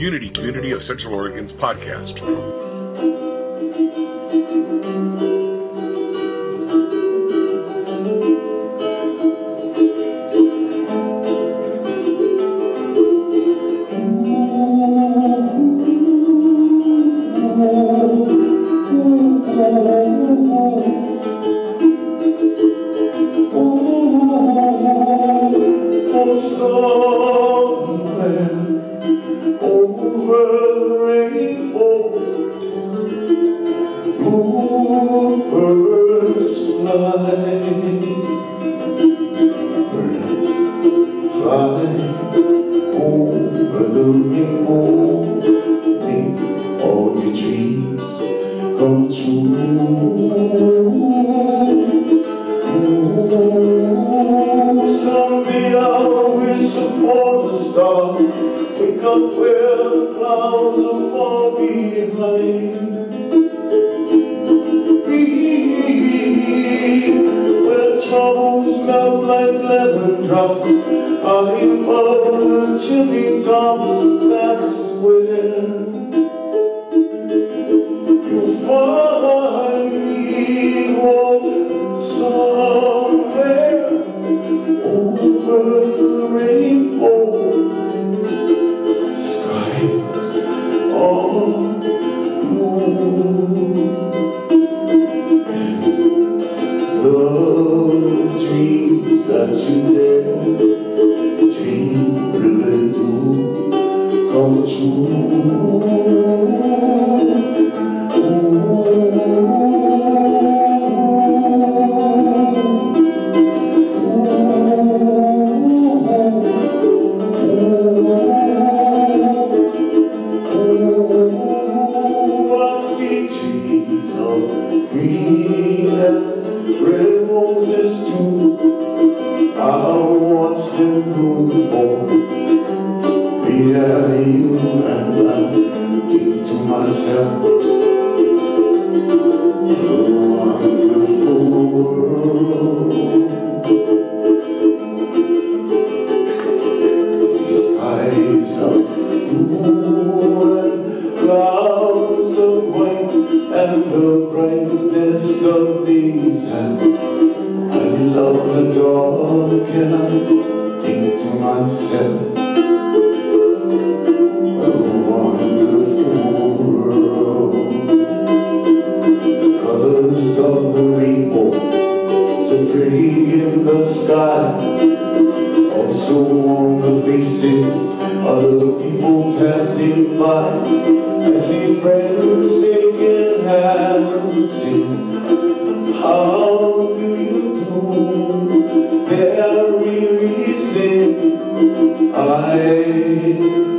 Unity Community of Central Oregon's podcast. up where the clouds are far behind. passing by I see friends shaking hands sing How do you do? They're really saying I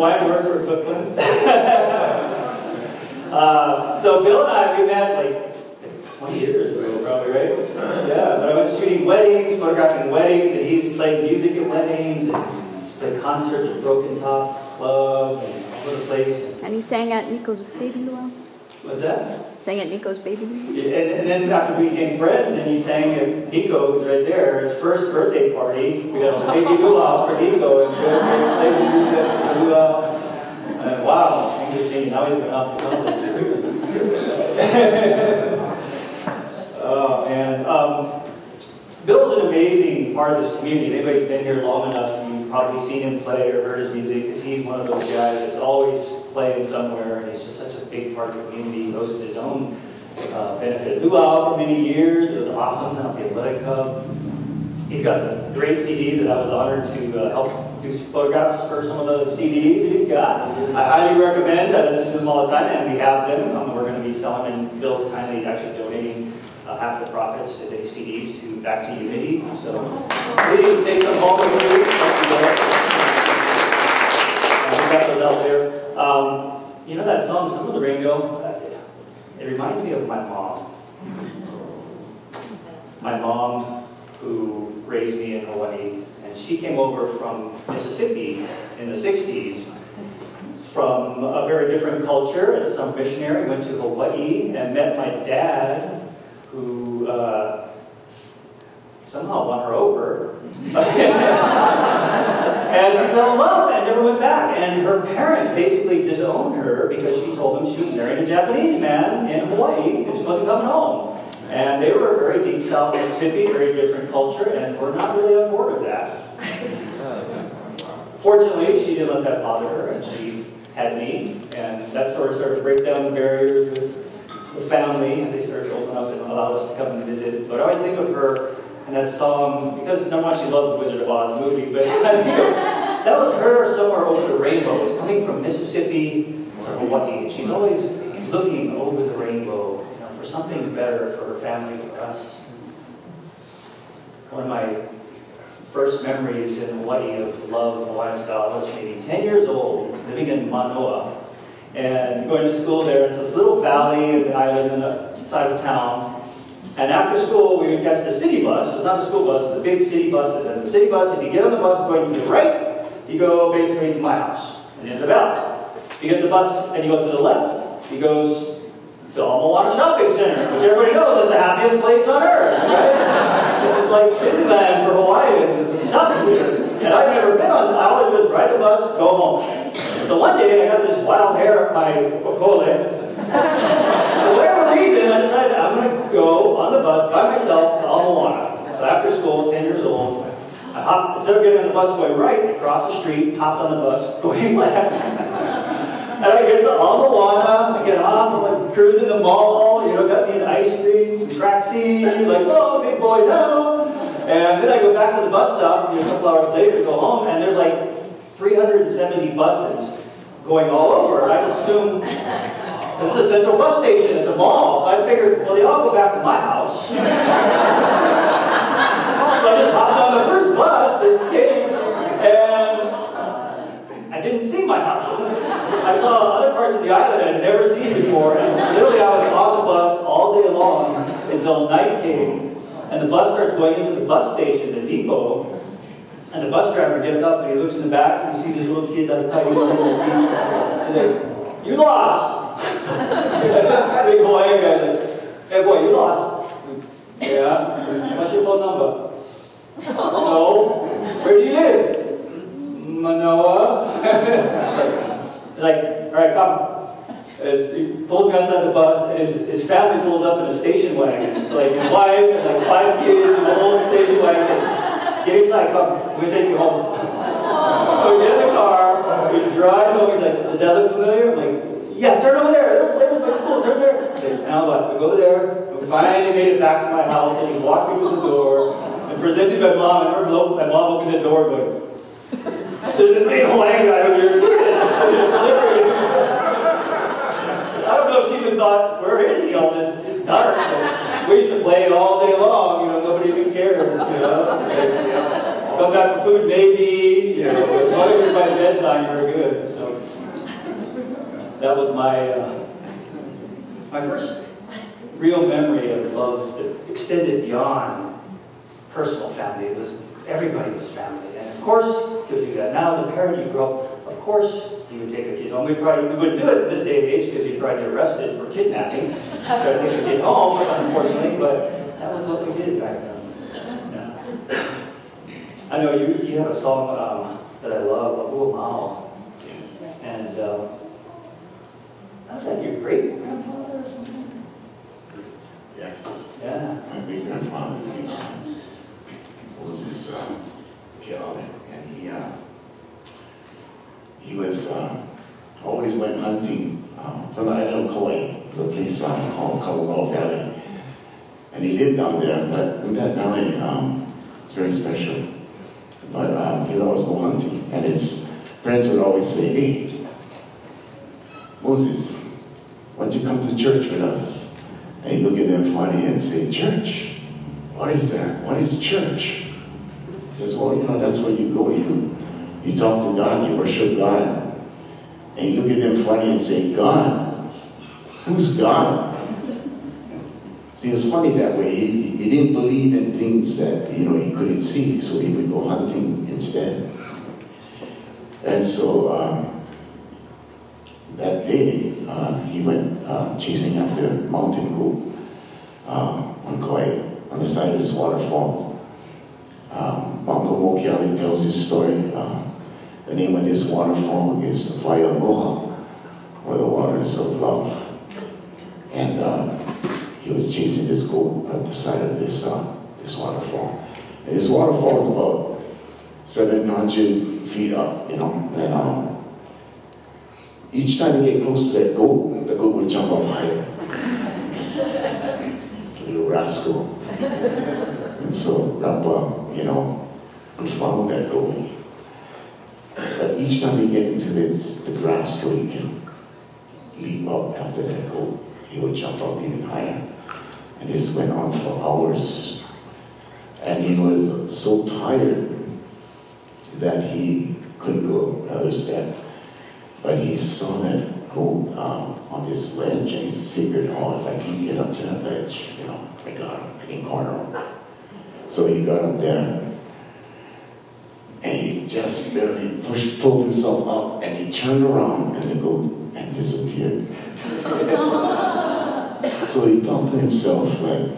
Brooklyn. uh, so Bill and I, we met like 20 years ago, probably, right? Yeah, but I was shooting weddings, photographing weddings, and he's played music at weddings, and played concerts at Broken Top Club, and all over place. And he sang at Nico's baby luau. What's that? Sang at Nico's baby. Yeah, And, and then after we became friends, and he sang at Nico's right there, his first birthday party. We got a baby luau for Nico, and showed him played the music at the luau. And wow, things are changing. Now he's been off the Oh man, um, Bill's an amazing part of this community. If anybody's been here long enough, you've probably seen him play or heard his music, because he's one of those guys that's always playing somewhere, and he's just such a big part of the community. He hosted his own uh, benefit luau for many years. It was awesome at the Athletic Club. He's got some great CDs that I was honored to uh, help do some photographs for some of the CDs that he's got. I highly recommend. I listen to them all the time, and we have them. Um, we're going to be selling, and Bill's kindly actually donating uh, half the profits to the CDs to back to Unity. So please take some home with you. Out there. Um, you know that song, Some of the Rainbow? It reminds me of my mom. My mom, who raised me in Hawaii, and she came over from Mississippi in the 60s from a very different culture as a missionary, went to Hawaii and met my dad, who uh, somehow won her over. and she fell in love and never went back. And her parents basically disowned her because she told them she was marrying a Japanese man in Hawaii and she wasn't coming home. And they were very deep south Mississippi, very different culture, and were not really on board with that. Fortunately, she didn't let that bother her, and she had me, and that sort of started to break down the barriers with the family as they started to open up and allow us to come and visit. But I always think of her and that song, because not much she loved the Wizard of Oz movie, but that was her somewhere over the rainbow. It's coming from Mississippi to Hawaii, and she's always looking over the rainbow you know, for something better for her family, for us. One of my first memories in Hawaii of love Hawaiian style was maybe 10 years old, living in Manoa, and going to school there. It's this little valley of the island on the side of town. And after school, we would catch the city bus. It's not a school bus, it's a big city bus. And the city bus, if you get on the bus going to the right, you go basically to my house and into the valley. If you get the bus and you go to the left, he goes to Alma Shopping Center, which everybody knows is the happiest place on earth, right? it's like Disneyland for Hawaiians. It's a shopping center. And I've never been on, I do is ride the bus, go home. So one day I got this wild hair at my okole. For whatever reason, I decided I'm going to go on the bus by myself to Ala So after school, 10 years old, I hopped, instead of getting on the bus going right, I crossed the street, hopped on the bus, going left. and I get to Ala I get off, I'm like cruising the mall, you know, got me an ice cream, some crack like, oh, big boy now. And then I go back to the bus stop, you know, a couple hours later to go home, and there's like 370 buses going all over. I assume this is a central bus station at the mall. So I figured, well, they all go back to my house. so I just hopped on the first bus that came, and I didn't see my house. I saw other parts of the island I had never seen before, and literally I was on the bus all day long until night came, and the bus starts going into the bus station, the depot, and the bus driver gets up and he looks in the back and he sees this little kid under the seat. And like, you lost! Hey boy, you lost. Yeah? What's your phone number? no. Where do you live? Manoa. like, all right, come. And he pulls me outside the bus, and his, his family pulls up in a station wagon. Like his wife and like five kids in a whole station wagon. Get inside, come. We're gonna take you home. so we get in the car, we drive home. He's like, does that look familiar? I'm like, yeah, turn over there. That was my school. Turn there. Now what? We go over there. We finally made it back to my house, and he walked me to the door and presented my mom. And her, my mom opened the door, going, "There's this big Hawaiian guy your delivery." I don't know if she even thought, "Where is he?" All this. It's dark. So we used to play it all day long. You know, nobody even cared. You know. Come back for food, maybe. You know, but by bedtime, we're good. That was my uh, my first real memory of love that extended beyond personal family. It was everybody was family, and of course you would do that. Now, as a parent, you grow up. Of course, you would take a kid home. We probably we wouldn't do it in this day and age because you'd probably get arrested for kidnapping. Try to take a kid home, unfortunately, but that was what we did back then. Yeah. I know you, you have a song um, that I love, "Oh Mao," and uh, was like your great grandfather or something? Yes. Yeah. My great grandfather was his uh, killer, and he uh, he was uh, always went hunting um, from the island of Kauai. There's a place uh, called Kalalau Valley, and he lived down there. But in that valley, um, it's very special. But um, he'd always go hunting, and his friends would always say, "Hey, Moses, why don't you come to church with us?" And he'd look at them funny and say, "Church? What is that? What is church?" He says, "Well, you know, that's where you go. You you talk to God, you worship God, and you look at them funny and say, God, who's God?" See, it was funny that way. He, he didn't believe in things that, you know, he couldn't see, so he would go hunting instead. And so um, that day, uh, he went uh, chasing after mountain goat uh, on Kauai, on the side of this waterfall. Um, Uncle Mokiali tells his story. Uh, the name of this waterfall is Waialoha, or the waters of love. And uh, he was chasing this goat up the side of this uh, this waterfall. And this waterfall is about 700 feet up, you know. And um, each time you get close to that goat, the goat would jump up higher. Little rascal. And so Rapa, you know, would follow that goat. But each time you get into this, the grass where you can leap up after that goat, he would jump up even higher. And this went on for hours. And he was so tired that he couldn't go another step. But he saw that goat um, on this ledge and he figured, oh, if I can get up to that ledge, you know, I got him, I can corner him. So he got up there and he just barely pushed, pulled himself up and he turned around and the goat and disappeared. so he thought to himself, like,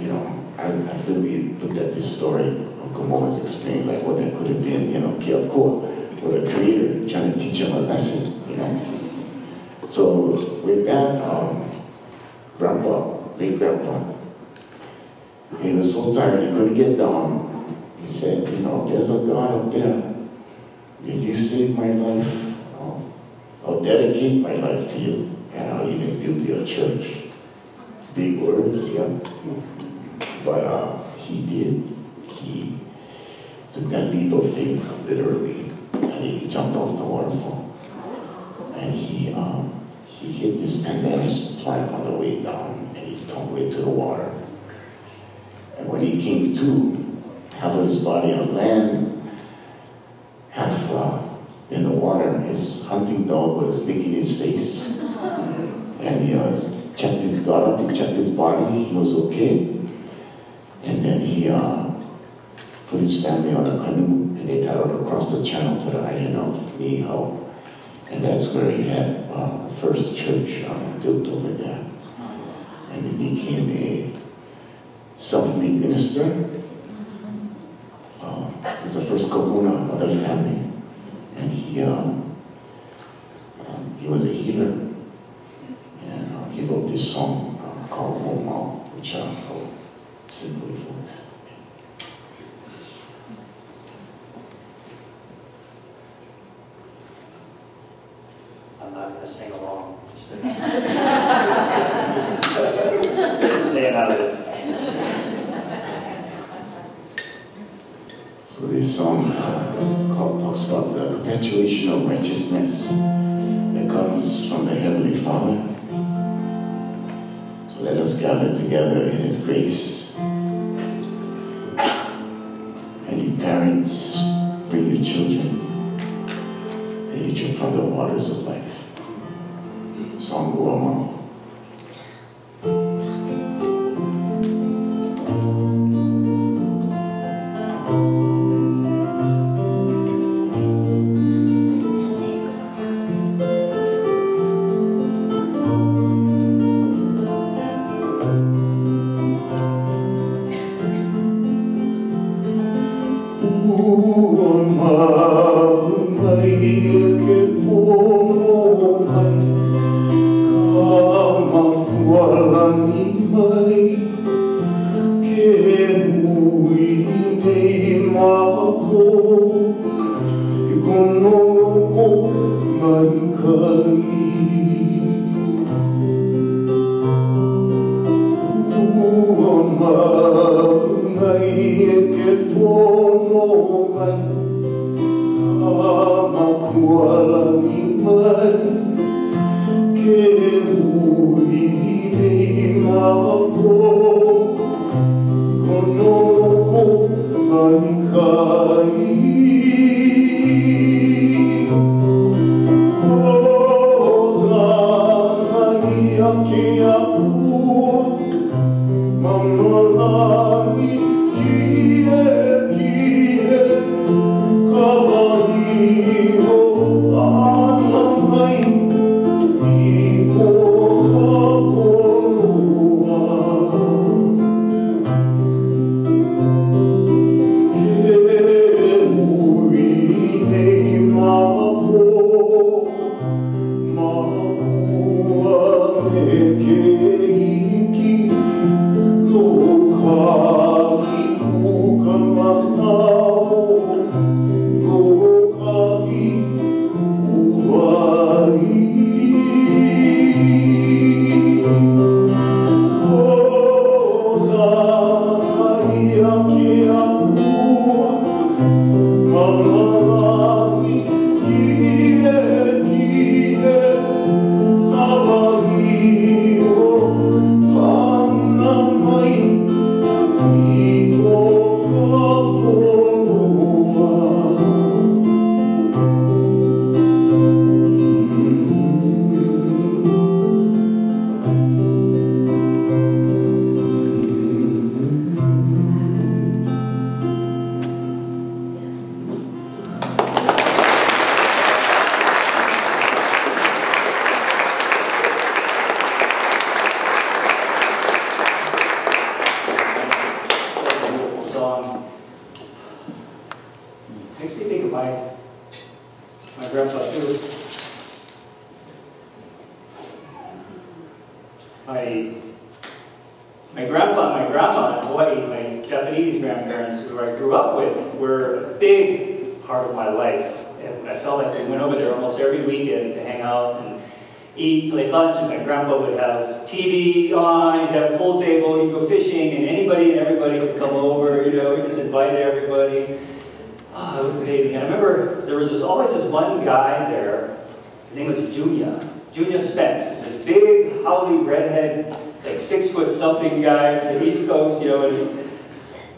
you know, I after we looked at this story, Uncle Mo has explained like what that could have been, you know, Keakua, or the creator trying to teach him a lesson, you know. So with that, um, grandpa, great grandpa, he was so tired he couldn't get down. He said, you know, there's a God up there. If you save my life, I'll, I'll dedicate my life to you, and I'll even build you a church. Big words, yeah. But uh, he did. He took that leap of faith, literally, he jumped off the waterfall. And he um, he hit this pandanus plant on the way down, and he tumbled into the water. And when he came to, half of his body on land, half uh, in the water, his hunting dog was licking his face. And he was checked his got up, he checked his body, he was okay. And then he uh, his family on a canoe and they paddled across the channel to the island of Niihau. And that's where he had uh, the first church um, built over there. And he became a self-made minister. Uh, he was the first kahuna of the family. And he, um, um, he was a healer. And uh, he wrote this song uh, called Momau, which uh, I'll sing for you. I'm not going to sing along. Staying out of this. So this song uh, called, talks about the perpetuation of righteousness that comes from the Heavenly Father. So let us gather together in His grace. And you parents, bring your children and you drink from the waters of life. som ormer. 우울 마음 이렇게 보 song.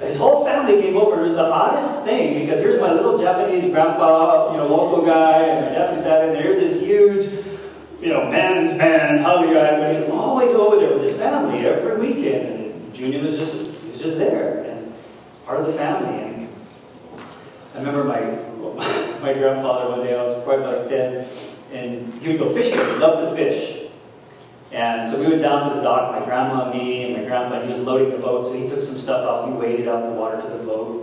His whole family came over. It was the oddest thing because here's my little Japanese grandpa, you know, local guy, and my Japanese dad, and there's this huge, you know, man's man, howdy guy, but he's always over there with his family every weekend. And Junior was just he was just there and part of the family. And I remember my my grandfather one day, I was probably like 10, and he would go fishing. He loved to fish. And so we went down to the dock, my grandma, me, and my grandpa, and he was loading the boat, so he took some stuff out, he waded out the water to the boat.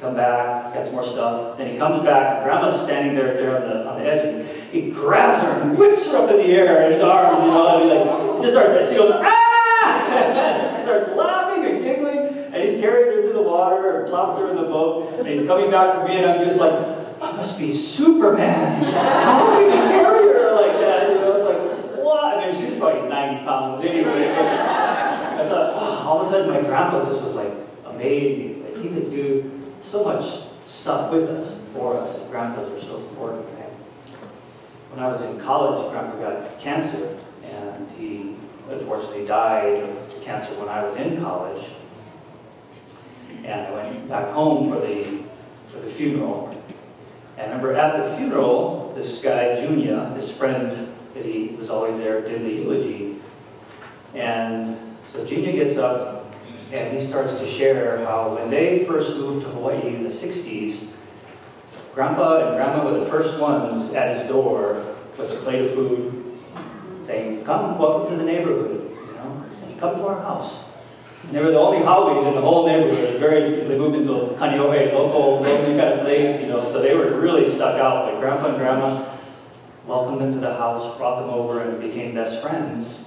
Come back, got some more stuff. Then he comes back, grandma's standing there, there on the, on the edge, and he grabs her and whips her up in the air in his arms, you know, and he like, just starts, she goes, ah! she starts laughing and giggling, and he carries her through the water and plops her in the boat, and he's coming back for me, and I'm just like, I must be Superman. How can he carry her like that? You know, it's like, what? I mean, she was probably 90 pounds anyway. But I thought, wow, all of a sudden my grandpa just was like amazing. Like he could do so much stuff with us and for us, and grandpas are so important. Right? When I was in college, grandpa got cancer, and he unfortunately died of cancer when I was in college. And I went back home for the for the funeral. And I remember at the funeral, this guy, Junior, this friend that he was always there, did the eulogy. And so Junior gets up and he starts to share how when they first moved to Hawaii in the 60s, Grandpa and Grandma were the first ones at his door with a plate of food, saying, "Come, welcome to the neighborhood," you know, come to our house. And they were the only haoles in the whole neighborhood. Very, they moved into Kaneohe, local, lonely kind of place, you know, so they were really stuck out. But Grandpa and Grandma welcomed them to the house, brought them over, and became best friends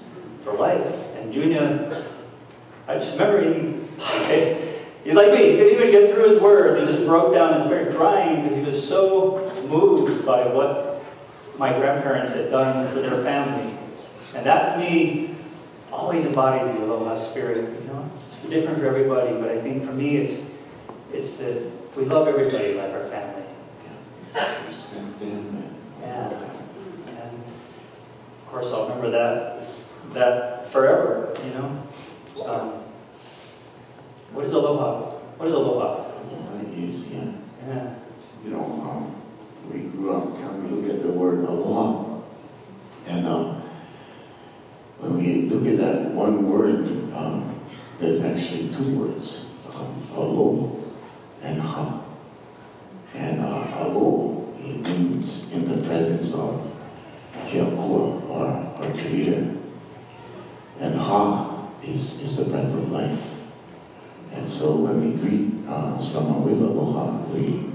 for life. And Junior, I just remember he, he's like me, he couldn't even get through his words. He just broke down and started crying because he was so moved by what my grandparents had done for their family. And that to me always embodies the aloha spirit. You know, it's different for everybody, but I think for me it's it's that we love everybody like our family. Respect. Yeah. And of course I'll remember that that forever, you know. Um, what is aloha? What is aloha? Aloha is, yeah. Yeah. You know, um, we grew up, and we look at the word aloha, and uh, when we look at that one word, um, there's actually two words, um, alo and ha. And uh, alo, it means in the presence of Keakua, our, our creator. And ha is, is the breath of life. And so when we greet uh, someone with aloha, we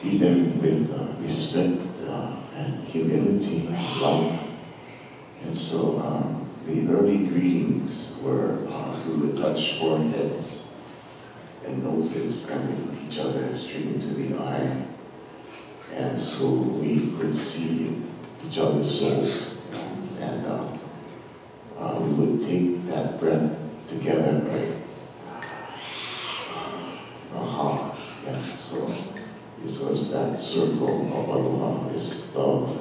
greet them with uh, respect uh, and humility, love. And so um, the early greetings were uh, we would touch foreheads and noses and we look each other straight into the eye. And so we could see each other's souls. And uh, uh, we would take that breath together? Aha, yeah. So this was that circle of aloha, is love,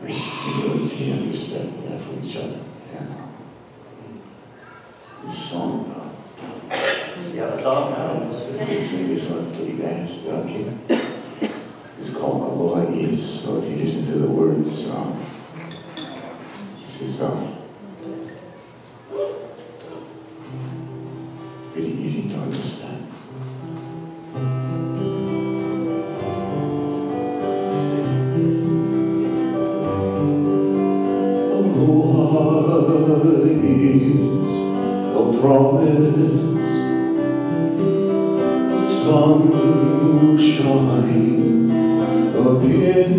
humility and respect yeah, for each other. Uh, this song, uh, Yeah, the song. um, uh, me sing this one for you guys. Okay. It's called Aloha Is. So if you listen to the words, um, this is um, pretty easy to understand. Promise the sun will shine again.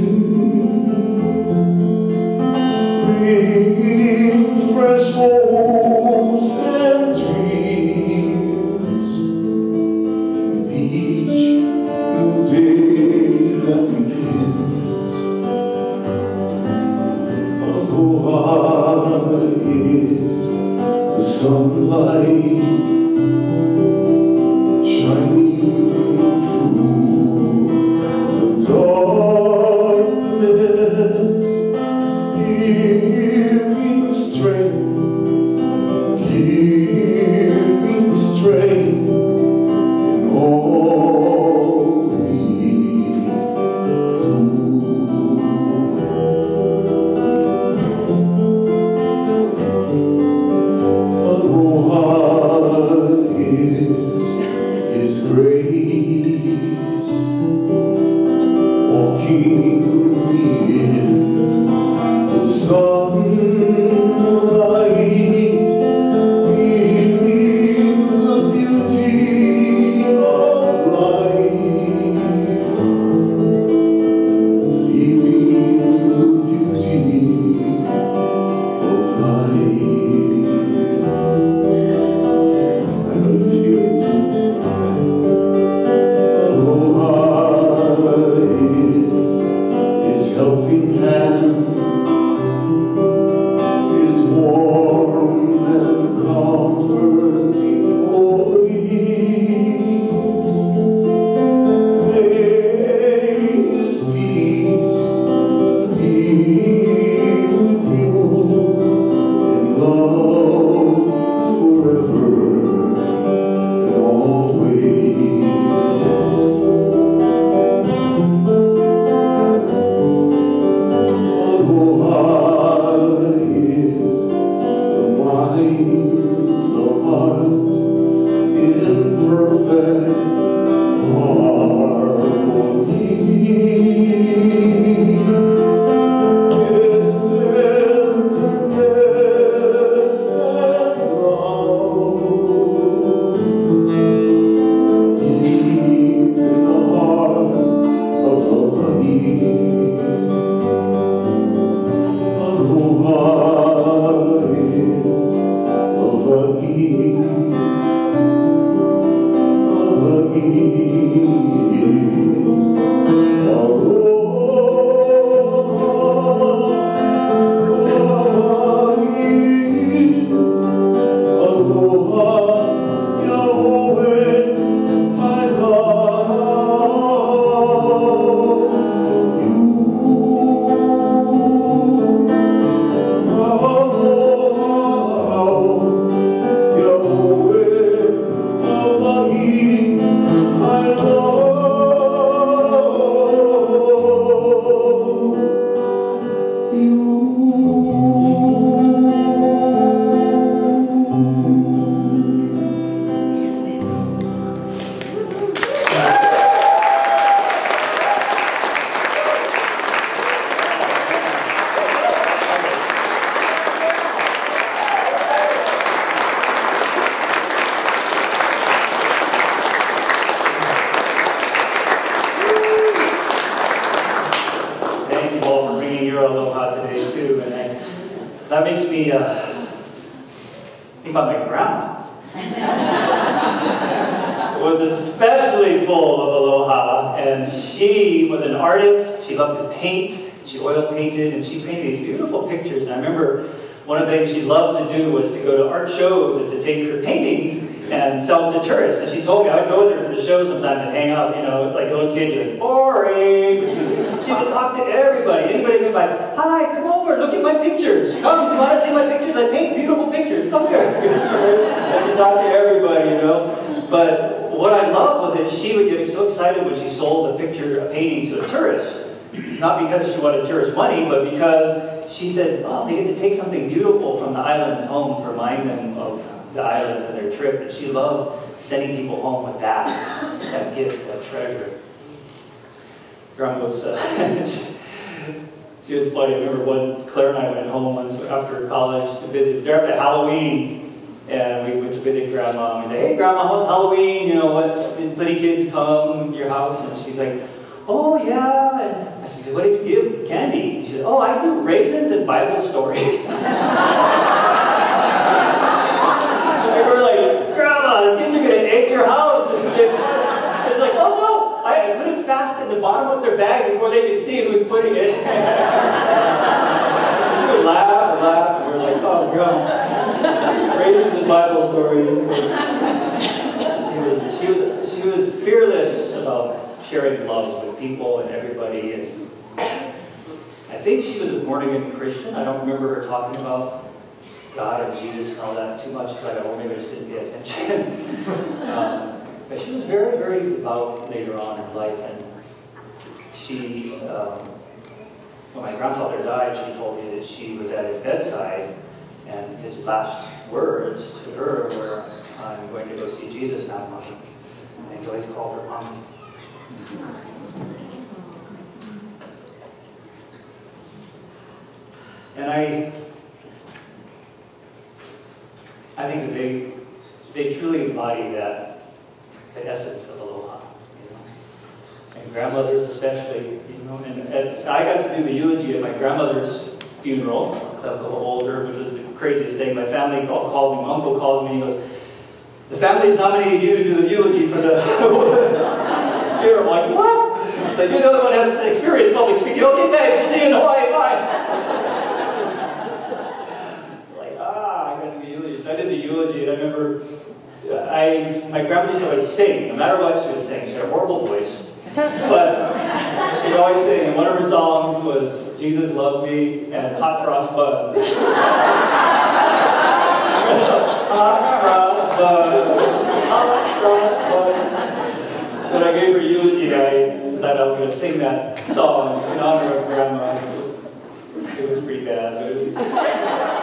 Bring fresh hopes His things she loved to do was to go to art shows and to take her paintings and sell them to tourists. And she told me I would go there to the show sometimes and hang out, you know, like a little kid, you're like, boring. She, would talk to everybody. Anybody could like, hi, come over, look at my pictures. Come, you want to see my pictures? I paint beautiful pictures. Come here. and she talked to everybody, you know. But what I loved was that she would get so excited when she sold a picture, a painting to a tourist. Not because she wanted tourist money, but because she said, oh, they get to take something beautiful from the islands home to remind them of the islands and their trip. And she loved sending people home with that, that gift, that treasure. Grandma was, uh, she, was funny. I remember when Claire and I went home once after college to visit. There after Halloween, and we went to visit Grandma. And we said, hey, Grandma, how's Halloween? You know, what? Plenty kids come to your house. And she's like, oh, yeah. And said, what did you give candy? She said, oh, I do raisins and Bible stories. and we're like, Grandma, the kids are going to egg your house. it's like, oh, no, I, put it fast in the bottom of their bag before they could see who's putting it. she would laugh and laugh, and we're like, oh, God. Raisins and Bible stories. She was, she was, she was fearless about sharing love with people and everybody. And think she was a born again Christian. I don't remember her talking about God and Jesus and all that too much because I don't, maybe I just didn't pay attention. um, but she was very, very devout later on in life. And she, um, when my grandfather died, she told me that she was at his bedside and his last words to her were, I'm going to go see Jesus now, Mommy. And he always called her Mommy. And I, I think that they, they truly embody that, the essence of aloha. You know? And grandmothers especially, you know. And, and I got to do the eulogy at my grandmother's funeral, because I was a little older, which was the craziest thing. My family called, called me, my uncle calls me, and he goes, the family's nominated you to do the eulogy for the funeral. I'm like, what? Like, you're the only one who has experience public speaking. Okay, thanks. We'll see you in Hawaii. Bye. like, ah, I got to do the eulogy. So I did the eulogy, and I remember I, grandma used to always sing. No matter what, she would sing. She had a horrible voice. But she'd always sing. And one of her songs was Jesus Loves Me and Hot Cross Buns. hot Cross Buns. Hot Cross Buns. When I gave her eulogy, I decided I was going to sing that song in honor of Grandma. It was pretty bad, but it was